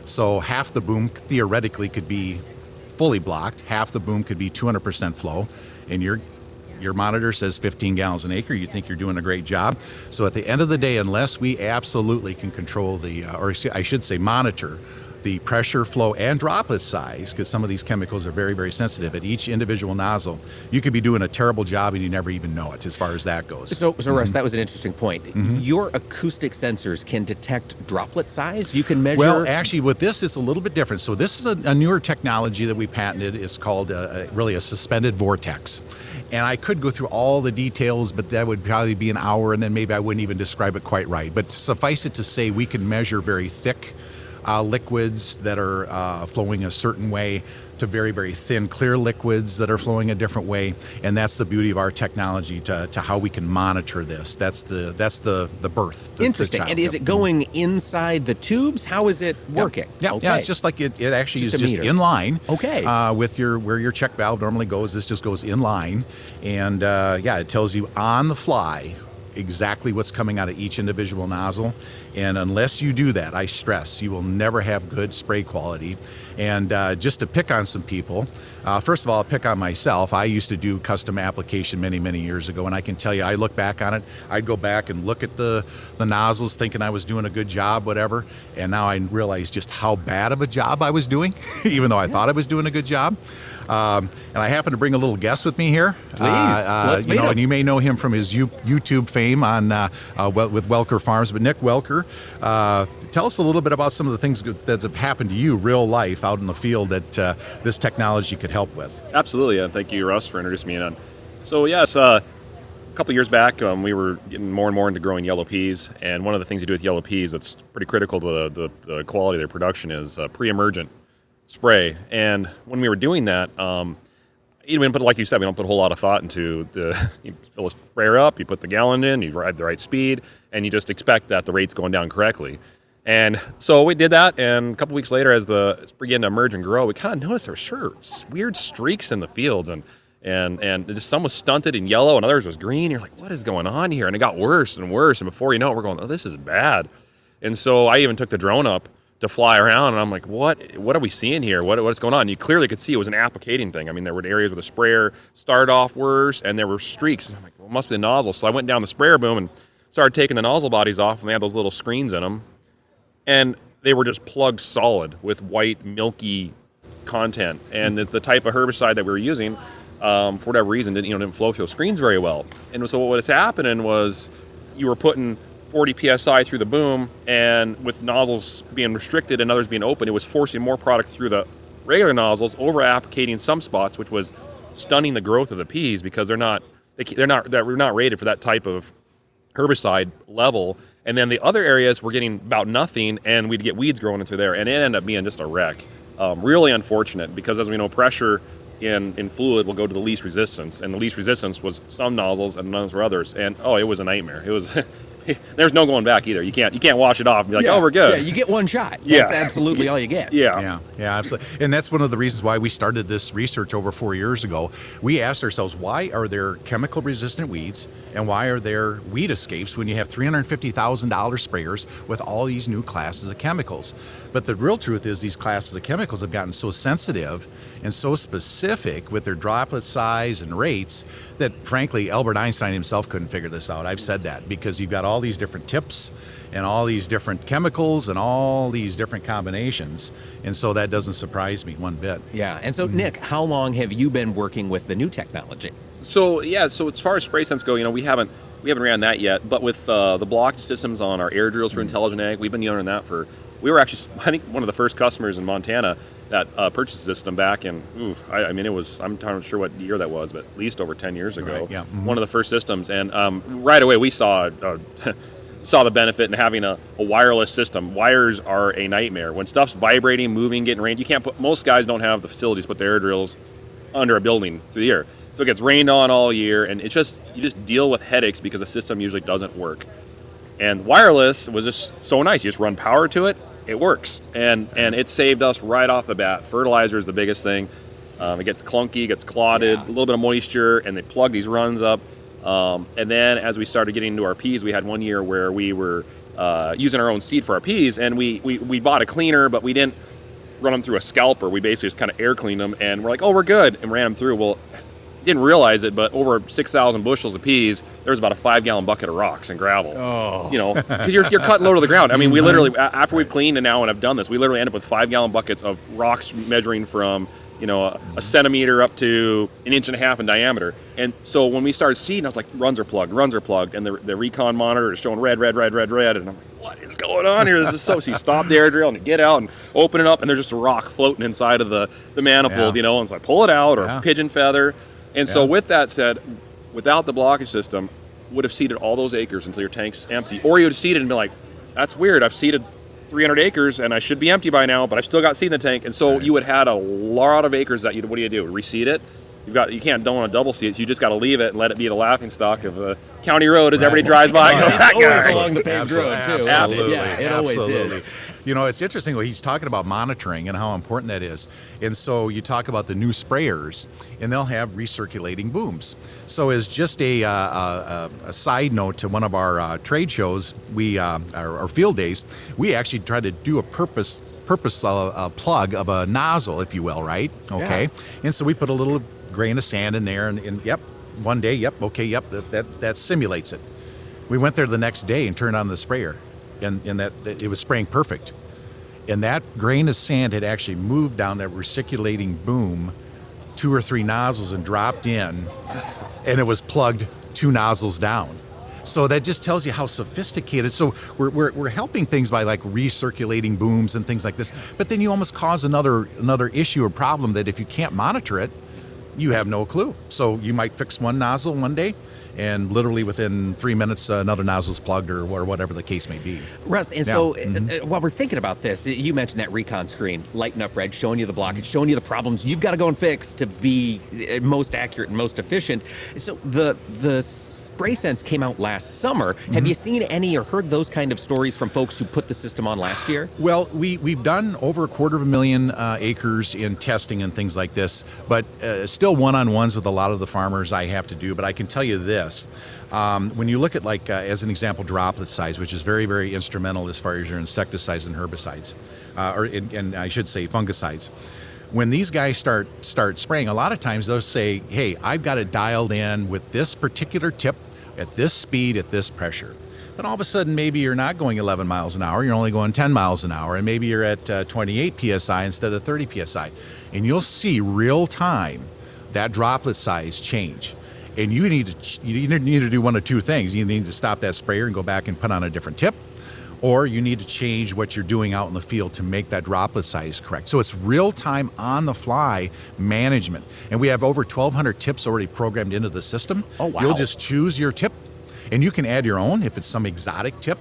S3: So, half the boom theoretically could be fully blocked, half the boom could be 200% flow, and you're your monitor says 15 gallons an acre, you think you're doing a great job. So at the end of the day, unless we absolutely can control the, uh, or I should say, monitor the pressure flow and droplet size, because some of these chemicals are very, very sensitive at each individual nozzle, you could be doing a terrible job and you never even know it as far as that goes.
S2: So, so Russ,
S3: Mhm.
S2: that was an interesting point.
S3: Mhm.
S2: Your acoustic sensors can detect droplet size. You can measure.
S3: Well, actually, with this, it's a little bit different. So this is a, a newer technology that we patented. It's called uh, really a suspended vortex. And I could go through all the details, but that would probably be an hour, and then maybe I wouldn't even describe it quite right. But suffice it to say, we can measure very thick uh, liquids that are uh, flowing a certain way to very, very thin, clear liquids that are flowing a different way. And that's the beauty of our technology to, to how we can monitor this. That's the that's the the birth. the- the
S2: Interesting.
S3: child.
S2: and is it going inside the tubes? How is it working?
S3: Yeah,
S2: Okay.
S3: yeah, it's just like it, it actually
S2: Just
S3: is just
S2: meter.
S3: in line.
S2: Okay.
S3: Uh, with your where your check valve normally goes, this just goes in line, and uh, yeah, it tells you on the fly exactly what's coming out of each individual nozzle. And unless you do that, I stress, you will never have good spray quality. And uh, just to pick on some people, uh, first of all, I'll pick on myself. I used to do custom application many, many years ago, and I can tell you, I look back on it. I'd go back and look at the the nozzles, thinking I was doing a good job, whatever. And now I realize just how bad of a job I was doing, even though I thought I was doing a good job. Um, and I happen to bring a little guest with me here.
S2: Please,
S3: Uh,
S2: let's meet
S3: know,
S2: him.
S3: and you may know him from his U- YouTube fame on uh, uh, with Welker Farms. But Nick Welker, uh, tell us a little bit about some of the things that have happened to you, real life, out in the field that uh, this technology could help with.
S15: Absolutely, and thank you, Russ, for introducing me in. So yes, uh, a couple years back, um, we were getting more and more into growing yellow peas, and one of the things you do with yellow peas that's pretty critical to the, the, the quality of their production is uh, pre-emergent spray. And when we were doing that, um, you don't put like you said, we don't put a whole lot of thought into the. You fill a sprayer up, you put the gallon in, you ride the right speed, and you just expect that the rate's going down correctly. And so we did that, and a couple weeks later, as the began to emerge and grow, we kind of noticed there were sure weird streaks in the fields, and and and just some was stunted and yellow, and others was green. You're like, what is going on here? And it got worse and worse, and before you know it, we're going, oh, this is bad. And so I even took the drone up to fly around, and I'm like, what what are we seeing here? What what's going on? And you clearly could see it was an applicating thing. I mean, there were areas where the sprayer started off worse, and there were streaks. And I'm like, well, it must be the nozzle. So I went down the sprayer boom and started taking the nozzle bodies off, and they had those little screens in them and they were just plugged solid with white milky content and the, the type of herbicide that we were using um, for whatever reason didn't you know didn't flow through screens very well and so what was happening was you were putting 40 psi through the boom and with nozzles being restricted and others being open it was forcing more product through the regular nozzles over applicating some spots which was stunning the growth of the peas because they're not they, they're not they're not rated for that type of herbicide level. And then the other areas were getting about nothing, and we'd get weeds growing into there, and it ended up being just a wreck. Um, really unfortunate because, as we know, pressure in, in fluid will go to the least resistance, and the least resistance was some nozzles and none were others. And oh, it was a nightmare. It was. There's no going back either. You can't you can't wash it off and be like,
S2: Yeah.
S15: oh, we're good.
S2: Yeah, you get one shot.
S15: Yeah.
S2: That's absolutely all you get.
S15: Yeah.
S3: Yeah, yeah, absolutely. And that's one of the reasons why we started this research over four years ago. We asked ourselves, why are there chemical resistant weeds and why are there weed escapes when you have $350,000 sprayers with all these new classes of chemicals? But the real truth is, these classes of chemicals have gotten so sensitive and so specific with their droplet size and rates that, frankly, Albert Einstein himself couldn't figure this out. I've said that because you've got all these different tips and all these different chemicals and all these different combinations. And so that doesn't surprise me one bit.
S2: Yeah. And so, Nick, how long have you been working with the new technology?
S15: So yeah, so as far as spray sense go, you know, we haven't we haven't ran that yet. But with uh, the block systems on our air drills for Intelligent Ag, we've been using that for. We were actually, I think, one of the first customers in Montana that uh, purchased the system back in. Ooh, I, I mean, it was. I'm not sure what year that was, but at least over 10 years ago.
S3: Right, yeah. Mhm.
S15: One of the first systems, and um, right away we saw. Uh, saw the benefit in having a, a wireless system wires are a nightmare when stuff's vibrating moving getting rained you can't put most guys don't have the facilities to put their air drills under a building through the air. So it gets rained on all year, and it's just you just deal with headaches because the system usually doesn't work. And wireless was just so nice. You just run power to it, it works, and and it saved us right off the bat. Fertilizer is the biggest thing. Um, it gets clunky, gets clotted, a little bit of moisture, and they plug these runs up. Um, and then as we started getting into our peas, we had one year where we were uh, using our own seed for our peas, and we, we we bought a cleaner, but we didn't run them through a scalper. We basically just kind of air cleaned them, and we're like, oh, we're good, and ran them through. Well, didn't realize it, but over 6,000 bushels of peas, there was about a five gallon bucket of rocks and gravel.
S2: Oh.
S15: You know, because you're, you're cutting low to the ground. I mean, we mm-hmm. literally, after we've cleaned and now and I've done this, we literally end up with five gallon buckets of rocks measuring from, you know, a, a centimeter up to an inch and a half in diameter. And so when we started seeding, I was like, runs are plugged, runs are plugged. And the, the recon monitor is showing red, red, red, red, red. And I'm like, what is going on here? This is so. So you stop the air drill and you get out and open it up, and there's just a rock floating inside of the, the manifold,
S3: Yeah.
S15: you know, and so I pull it out or
S3: Yeah.
S15: pigeon feather. And so with that said, without the blockage system, would have seeded all those acres until your tank's empty. Or you would have seeded and been like, that's weird. I've seeded 300 acres and I should be empty by now, but I've still got seed in the tank. And so you would have had a lot of acres that you what do you do? Reseed it? You've got you can't don't want to double seed it. You just got to leave it and let it be the laughing stock of a county road as everybody drives by. and goes, "That
S3: Always
S15: guy."
S2: along the paved road, too.
S3: Absolutely.
S2: Yeah, it always
S3: Absolutely.
S2: is.
S3: You know, it's interesting what he's talking about monitoring and how important that is. And so you talk about the new sprayers, and they'll have recirculating booms. So as just a, uh, a, a side note to one of our uh, trade shows, we uh, our, our field days, we actually try to do a purpose purpose uh, uh, plug of a nozzle, if you will, right? Okay. And so we put a little grain of sand in there, and, and yep, one day, yep, okay, yep, that, that that simulates it. We went there the next day and turned on the sprayer, and, and that, it was spraying perfect. And that grain of sand had actually moved down that recirculating boom two or three nozzles and dropped in, and it was plugged two nozzles down. So that just tells you how sophisticated. So we're, we're, we're helping things by like recirculating booms and things like this. But then you almost cause another another issue or problem that if you can't monitor it, you have no clue. So you might fix one nozzle one day, and literally within three minutes, uh, another nozzle's plugged or, or whatever the case may be.
S2: Russ, and
S3: Yeah.
S2: so
S3: Mhm.
S2: uh, while we're thinking about this, you mentioned that recon screen, lighting up red, showing you the blockage, showing you the problems you've got to go and fix to be uh, most accurate and most efficient. So the the spray sense came out last summer. Have
S3: Mhm.
S2: you seen any or heard those kind of stories from folks who put the system on last year?
S3: Well, we, we've done over a quarter of a million uh, acres in testing and things like this, but uh, still one on ones with a lot of the farmers I have to do. But I can tell you this um, when you look at, like, uh, as an example, droplet size, which is very, very instrumental as far as your insecticides and herbicides, uh, or and I should say fungicides. When these guys start start spraying, a lot of times they'll say, "Hey, I've got it dialed in with this particular tip, at this speed, at this pressure." Then all of a sudden, maybe you're not going 11 miles an hour, you're only going 10 miles an hour, and maybe you're at uh, 28 psi instead of 30 psi. And you'll see real time that droplet size change. And you need to you need to do one of two things. You need to stop that sprayer and go back and put on a different tip, or you need to change what you're doing out in the field to make that droplet size correct. So it's real time on the fly management. And we have over 1,200 tips already programmed into the system.
S2: Oh, wow.
S3: You'll just choose your tip, and you can add your own if it's some exotic tip.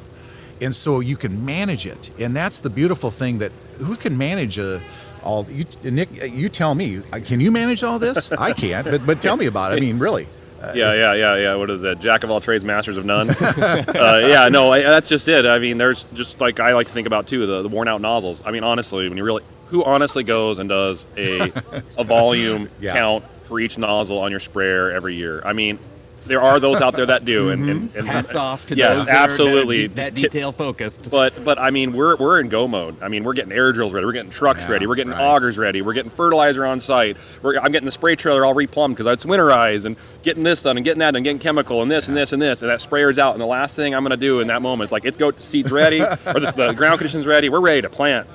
S3: And so you can manage it. And that's the beautiful thing that who can manage a all you Nick you tell me uh, can you manage all this I can't but, but tell me about it I mean really Uh,
S15: yeah, yeah, yeah, yeah. What is that? Jack of all trades, masters of none. uh, yeah, no, I, that's just it. I mean, there's just like I like to think about too the, the worn out nozzles. I mean, honestly, when you really, who honestly goes and does a a volume
S3: Yeah.
S15: count for each nozzle on your sprayer every year? I mean, there are those out there that do, and, and, and
S2: Mm-hmm. Hats off to
S15: yes,
S2: those that are
S15: absolutely
S2: that, that detail focused.
S15: But but I mean we're we're in go mode. I mean we're getting air drills ready. We're getting trucks
S3: Yeah,
S15: ready. We're getting
S3: right.
S15: augers ready. We're getting fertilizer on site. We're, I'm getting the spray trailer all replumbed because I it's winterized and getting this done and getting that and getting chemical and this and this and this and that sprayer's out. And the last thing I'm gonna do in that moment is like it's go to seeds ready or this, the ground conditions ready. We're ready to plant.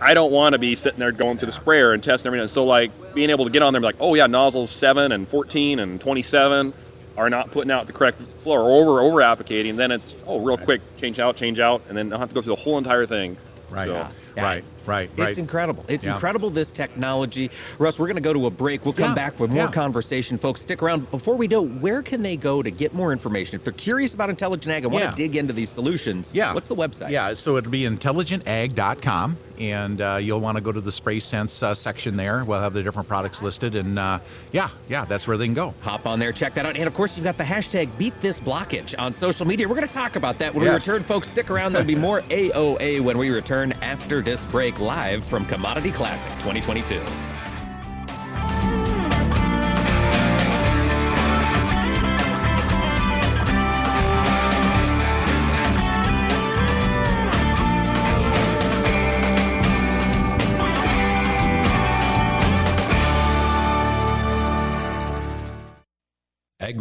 S15: I don't want to be sitting there going through the sprayer and testing everything. So like being able to get on there and be like, oh yeah, nozzles seven and 14 and 27 are not putting out the correct flow or over over applicating. Then it's oh real quick change out change out and then I'll have to go through the whole entire thing.
S3: right
S15: So-
S3: right Right,
S2: It's incredible. It's
S3: Yeah.
S2: incredible, this technology. Russ, we're going to go to a break. We'll come
S3: Yeah,
S2: back for more
S3: yeah.
S2: conversation. Folks, stick around. Before we do, where can they go to get more information? If they're curious about Intelligent Ag and want to dig into these solutions,
S3: Yeah.
S2: what's the website?
S3: Yeah, so it'll be intelligentag.com, and uh, you'll want to go to the spray sense uh, section there. We'll have the different products listed, and uh, yeah, yeah, that's where they can go.
S2: Hop on there, check that out. And of course, you've got the hashtag beat this blockage on social media. We're going to talk about that when
S3: Yes.
S2: we return, folks. Stick around. There'll be more AOA when we return after this break live from Commodity Classic 2022.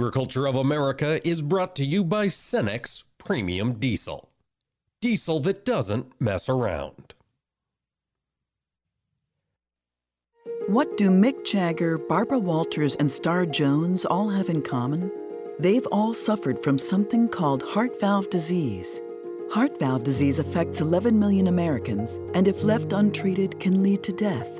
S2: Agriculture of America is brought to you by Cenex Premium Diesel. Diesel that doesn't mess around.
S16: What do Mick Jagger, Barbara Walters, and Star Jones all have in common? They've all suffered from something called heart valve disease. Heart valve disease affects 11 million Americans and, if left untreated, can lead to death.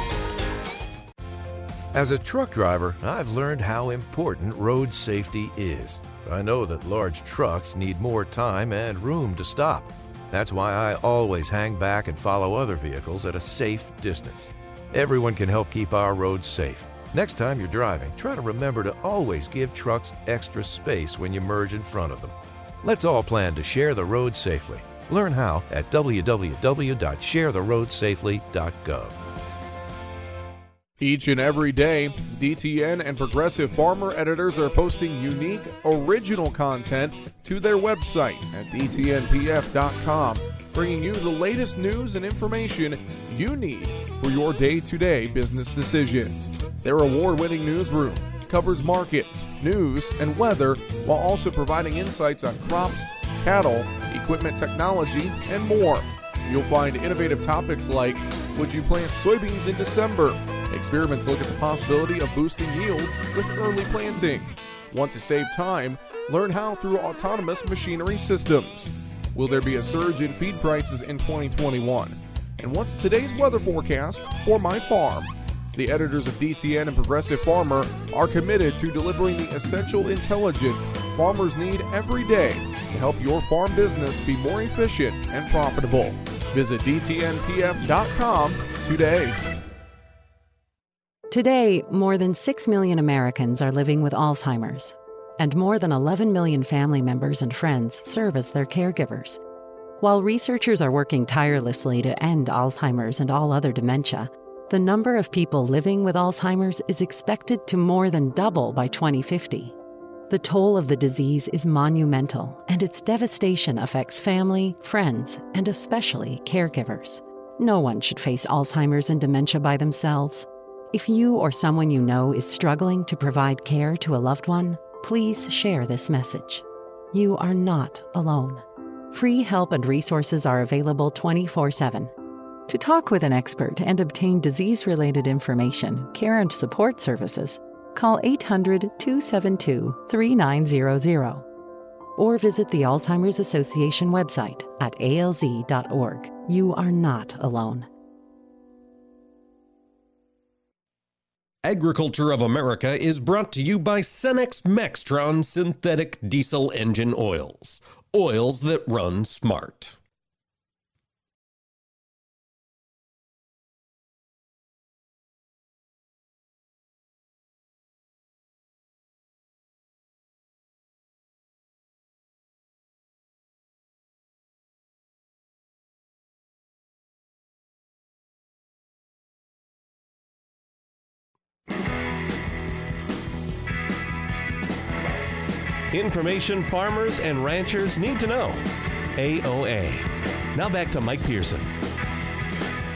S17: As a truck driver, I've learned how important road safety is. I know that large trucks need more time and room to stop. That's why I always hang back and follow other vehicles at a safe distance. Everyone can help keep our roads safe. Next time you're driving, try to remember to always give trucks extra space when you merge in front of them. Let's all plan to share the road safely. Learn how at www.sharetheroadsafely.gov.
S14: Each and every day, DTN and Progressive Farmer editors are posting unique, original content to their website at dtnpf.com, bringing you the latest news and information you need for your day to day business decisions. Their award winning newsroom covers markets, news, and weather while also providing insights on crops, cattle, equipment technology, and more. You'll find innovative topics like Would you plant soybeans in December? Experiments look at the possibility of boosting yields with early planting. Want to save time? Learn how through autonomous machinery systems. Will there be a surge in feed prices in 2021? And what's today's weather forecast for my farm? The editors of DTN and Progressive Farmer are committed to delivering the essential intelligence farmers need every day to help your farm business be more efficient and profitable. Visit DTNPF.com today.
S18: Today, more than 6 million Americans are living with Alzheimer's, and more than 11 million family members and friends serve as their caregivers. While researchers are working tirelessly to end Alzheimer's and all other dementia, the number of people living with Alzheimer's is expected to more than double by 2050. The toll of the disease is monumental, and its devastation affects family, friends, and especially caregivers. No one should face Alzheimer's and dementia by themselves. If you or someone you know is struggling to provide care to a loved one, please share this message. You are not alone. Free help and resources are available 24 7. To talk with an expert and obtain disease related information, care, and support services, call 800 272 3900 or visit the Alzheimer's Association website at alz.org. You are not alone.
S2: Agriculture of America is brought to you by Cenex Maxtron synthetic diesel engine oils. Oils that run smart.
S1: Information farmers and ranchers need to know. AOA. Now back to Mike Pearson.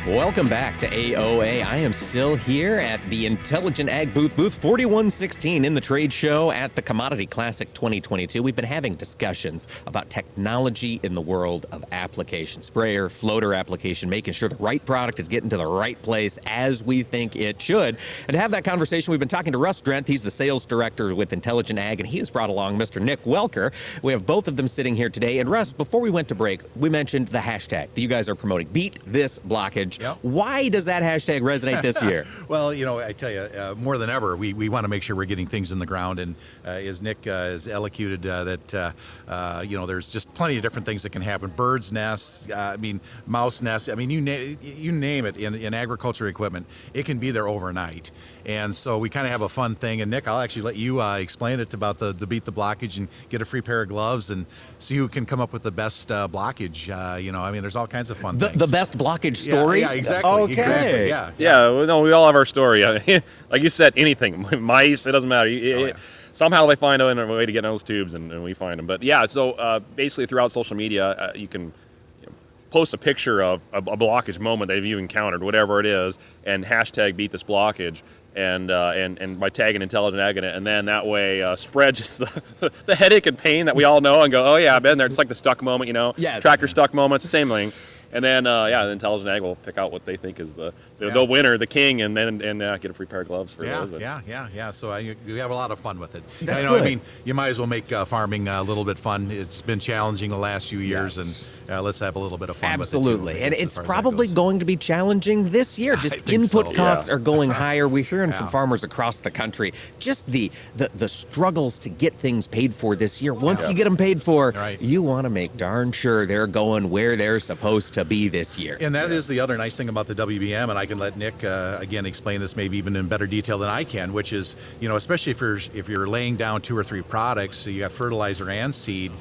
S2: Welcome back to AOA. I am still here at the Intelligent Ag booth, booth 4116 in the trade show at the Commodity Classic 2022. We've been having discussions about technology in the world of application, sprayer, floater application, making sure the right product is getting to the right place as we think it should. And to have that conversation, we've been talking to Russ Drenth. He's the sales director with Intelligent Ag, and he has brought along Mr. Nick Welker. We have both of them sitting here today. And Russ, before we went to break, we mentioned the hashtag that you guys are promoting. Beat this blockage.
S3: Yep.
S2: Why does that hashtag resonate this year?
S3: well, you know, I tell you, uh, more than ever, we, we want to make sure we're getting things in the ground. And uh, as Nick uh, has elocuted, uh, that, uh, uh, you know, there's just plenty of different things that can happen. Birds' nests, I mean, mouse nests. I mean, you, na- you name it in, in agriculture equipment, it can be there overnight. And so we kind of have a fun thing. And Nick, I'll actually let you explain it about the, the beat the blockage and get a free pair of gloves and see who can come up with the best blockage. you know, I mean, there's all kinds of fun
S2: the,
S3: things.
S2: The best blockage story?
S3: Yeah, yeah exactly.
S2: Okay.
S3: Exactly. Yeah.
S15: Yeah. well, no, we all have our story. like you said, anything, mice, it doesn't matter. It-
S3: Oh,
S15: it- Somehow they find a a way to get in those tubes, and, and we find them. But yeah, so uh, basically throughout social media, uh, you can you know, post a picture of a, a blockage moment that you encountered, whatever it is, and hashtag beat this blockage. And, uh, and and by tagging intelligent ag in it, and then that way uh, spread just the, the headache and pain that we all know, and go, oh yeah, I've been there. It's like the stuck moment, you know,
S2: Yes.
S15: tractor stuck moment. It's the same thing. And then uh, yeah, the intelligent ag will pick out what they think is the the, the winner, the king, and then and uh, get a free pair of gloves for
S3: Yeah,
S15: those. that-
S3: yeah, yeah, yeah. So I, you have a lot of fun with it.
S15: That's
S3: you know,
S15: good.
S3: I mean, you might as well make uh, farming uh, a little bit fun. It's been challenging the last few years,
S2: Yes.
S3: and uh, let's have a little bit of fun
S2: Absolutely.
S3: with it too.
S2: And it's
S3: far as that
S2: probably going to be challenging this year. Just input
S3: so.
S2: costs
S3: Yeah.
S2: are going higher. We're hearing from farmers across the country just the, the the struggles to get things paid for this year. Once
S3: Yeah.
S2: you get them paid for,
S3: Right.
S2: you want to make darn sure they're going where they're supposed to be this year.
S3: And that is the other nice thing about the WBM, and I can let Nick uh, again explain this maybe even in better detail than I can, which is you know especially if you're if you're laying down two or three products, so you got fertilizer and seed.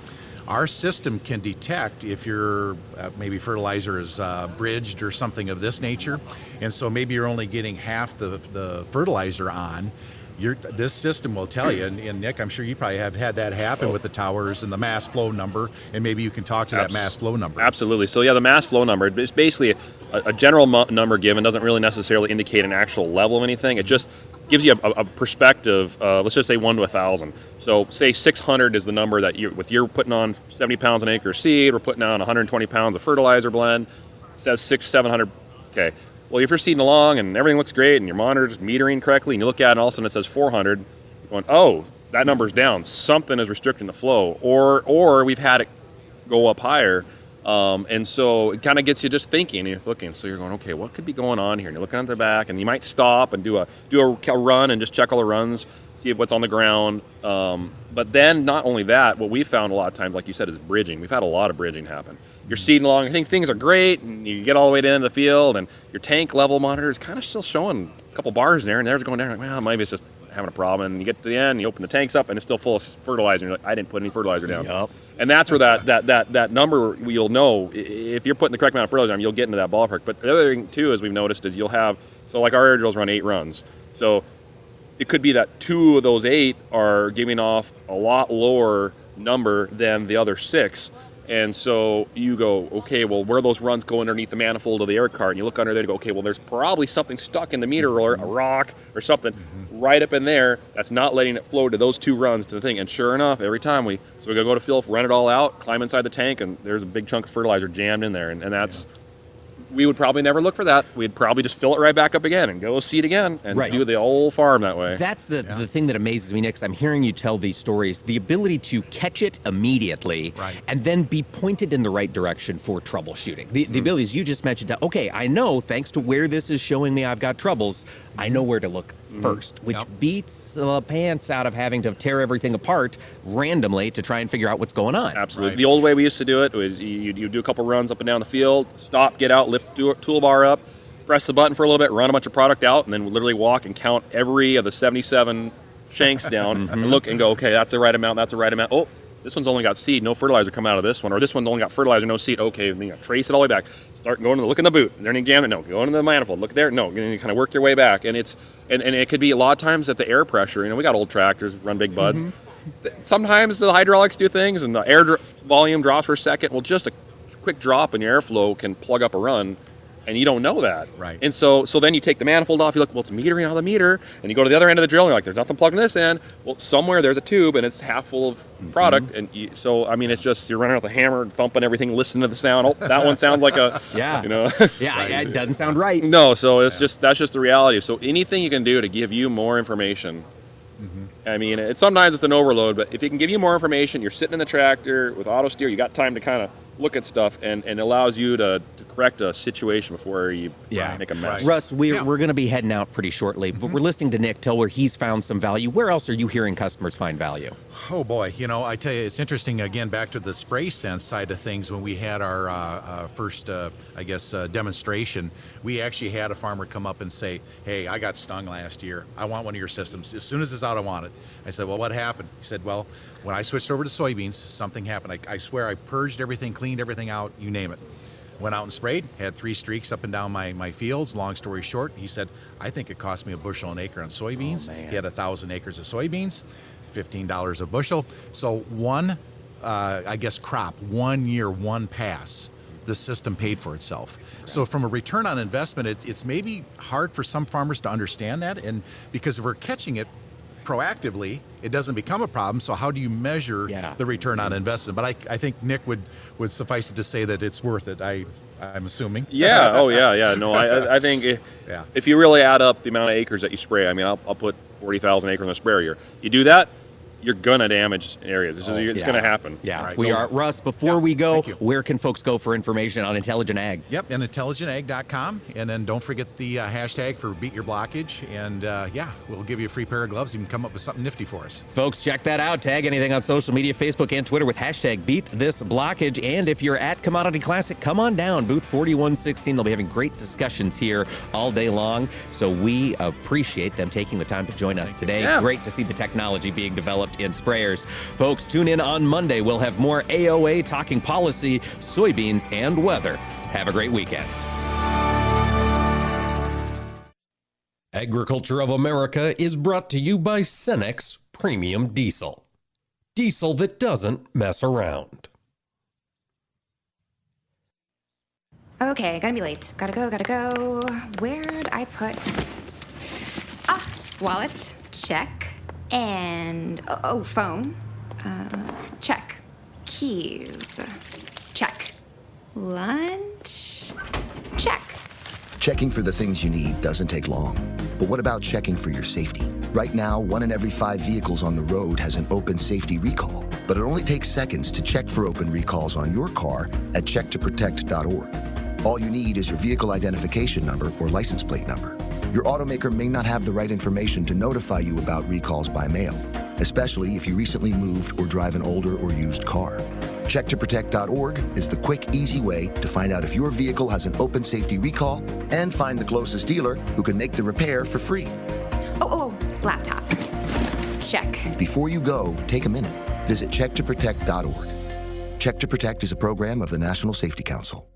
S3: Our system can detect if your uh, maybe fertilizer is uh, bridged or something of this nature, and so maybe you're only getting half the the fertilizer on. Your, this system will tell you, and, and Nick, I'm sure you probably have had that happen with the towers and the mass flow number, and maybe you can talk to that mass flow number.
S15: Absolutely. So yeah, the mass flow number it's basically a, a general mu- number given doesn't really necessarily indicate an actual level of anything. It just gives you a, a perspective. Uh, let's just say one to a thousand. So say 600 is the number that you with you're putting on 70 pounds an acre seed. We're putting on 120 pounds of fertilizer blend. Says six 700. Okay. Well, if you're seeding along and everything looks great and your monitor's metering correctly, and you look at it and all of a sudden it says 400, you're going, oh, that number's down. Something is restricting the flow, or or we've had it go up higher. Um, and so it kind of gets you just thinking and you're looking. So you're going, okay, what could be going on here? And you're looking at the back, and you might stop and do a do a, a run and just check all the runs, see what's on the ground. Um, but then not only that, what we found a lot of times, like you said, is bridging. We've had a lot of bridging happen. you're seeding along. I think things are great, and you get all the way to the end of the field, and your tank level monitor is kind of still showing a couple bars in there, and there's going down. Like, well, maybe it's just having a problem. And you get to the end, you open the tanks up, and it's still full of fertilizer. And you're like, I didn't put any fertilizer down.
S2: Yep.
S15: And that's where that, that, that, that number you'll know if you're putting the correct amount of fertilizer, on, you'll get into that ballpark. But the other thing too, as we've noticed, is you'll have so like our air drills run eight runs, so it could be that two of those eight are giving off a lot lower number than the other six. And so you go, okay, well, where those runs go underneath the manifold of the air cart, and you look under there and go, okay, well, there's probably something stuck in the meter or a rock or something right up in there that's not letting it flow to those two runs to the thing. And sure enough, every time we, so we go to fill, run it all out, climb inside the tank, and there's a big chunk of fertilizer jammed in there. And, and that's, we would probably never look for that. We'd probably just fill it right back up again and go see it again and
S2: Right.
S15: do the whole farm that way.
S2: That's the, the thing that amazes me, Nick, 'cause I'm hearing you tell these stories. The ability to catch it immediately and then be pointed in the right direction for troubleshooting. The,
S15: Mm-hmm.
S2: the ability, as you just mentioned, to, okay, I know thanks to where this is showing me I've got troubles, I know where to look
S15: Mm-hmm.
S2: first, which beats the pants out of having to tear everything apart randomly to try and figure out what's going on.
S15: Absolutely. The old way we used to do it was you, you do a couple runs up and down the field, stop, get out, lift the toolbar up, press the button for a little bit, run a bunch of product out, and then literally walk and count every of the 77 shanks down and look and go, okay, that's the right amount, that's the right amount. Oh, this one's only got seed, no fertilizer coming out of this one, or this one's only got fertilizer, no seed. Okay, then you know, trace it all the way back. Start going to the, look in the boot. Is there any jam? No, go into the manifold. Look there. No, and then you kind of work your way back, and it's and, and it could be a lot of times at the air pressure. You know, we got old tractors, run big buds mm-hmm. sometimes the hydraulics do things and the air dr- volume drops for a second. Well, just a quick drop in your airflow can plug up a run, and you don't know that. Right. And so, so then you take the manifold off. You look, well, it's metering of the meter, and you go to the other end of the drill. and You're like, there's nothing plugged in this end. Well, somewhere there's a tube, and it's half full of mm-hmm. product. And you, so, I mean, it's just you're running with a hammer, thumping everything, listening to the sound. Oh, that one sounds like a
S2: Yeah.
S15: you know.
S2: Yeah, yeah, it doesn't sound right.
S15: No, so it's just that's just the reality. So anything you can do to give you more information. Mm-hmm. I mean, it, sometimes it's an overload, but if it can give you more information, you're sitting in the tractor with auto steer, you got time to kind of look at stuff, and, and it allows you to correct a situation before you
S2: Yeah.
S15: make a mess.
S2: Russ, we're, we're going to be heading out pretty shortly, but we're listening to Nick tell where he's found some value. Where else are you hearing customers find value?
S3: Oh boy, you know, I tell you, it's interesting. Again, back to the spray sense side of things. When we had our uh, uh, first, uh, I guess, uh, demonstration, we actually had a farmer come up and say, "Hey, I got stung last year. I want one of your systems. As soon as it's out, I want it." I said, "Well, what happened?" He said, "Well, when I switched over to soybeans, something happened. I, I swear, I purged everything, cleaned everything out. You name it." Went out and sprayed, had three streaks up and down my, my fields. Long story short, he said, I think it cost me a bushel an acre on soybeans. he had a thousand acres of soybeans, $15 a bushel. So one, uh, I guess, crop, one year, one pass, the system paid for itself. So from a return on investment, it, it's maybe hard for some farmers to understand that. And because if we're catching it proactively, it doesn't become a problem. So how do you measure the return on investment? But I, I think Nick would, would suffice it to say that it's worth it. I, I'm assuming.
S15: Yeah. Oh, yeah. Yeah. No, I, I- I think if,
S3: Yeah.
S15: if you really add up the amount of acres that you spray, I mean, I'll, I'll put 40,000 acres in a sprayer year. You do that, you're gonna damage areas. This is, it's
S2: Yeah.
S15: gonna happen.
S2: Yeah, we are. Russ, before we go, where can folks go for information on Intelligent Ag?
S3: Yep, and intelligentag.com. And then don't forget the uh, hashtag for beat your blockage. And uh, yeah, we'll give you a free pair of gloves. You can come up with something nifty for us.
S2: Folks, check that out. Tag anything on social media, Facebook and Twitter with hashtag beat this blockage. And if you're at Commodity Classic, come on down, booth 4116. They'll be having great discussions here all day long. So we appreciate them taking the time to join us today.
S19: Yeah.
S2: Great to see the technology being developed in sprayers. Folks, tune in on Monday. We'll have more AOA talking policy, soybeans, and weather. Have a great weekend. Agriculture of America is brought to you by Cenex Premium Diesel. Diesel that doesn't mess around.
S19: Okay, gotta be late. Gotta go, gotta go. Where'd I put. Ah, wallet. Check. And. Oh, oh, phone. Uh, check. Keys. Check. Lunch. Check.
S20: Checking for the things you need doesn't take long. But what about checking for your safety? Right now, one in every five vehicles on the road has an open safety recall. But it only takes seconds to check for open recalls on your car at checktoprotect.org. All you need is your vehicle identification number or license plate number. Your automaker may not have the right information to notify you about recalls by mail. especially if you recently moved or drive an older or used car. CheckToProtect.org is the quick, easy way to find out if your vehicle has an open safety recall and find the closest dealer who can make the repair for free.
S19: Oh, oh, laptop. Check.
S20: Before you go, take a minute. Visit CheckToProtect.org. Check to Protect is a program of the National Safety Council.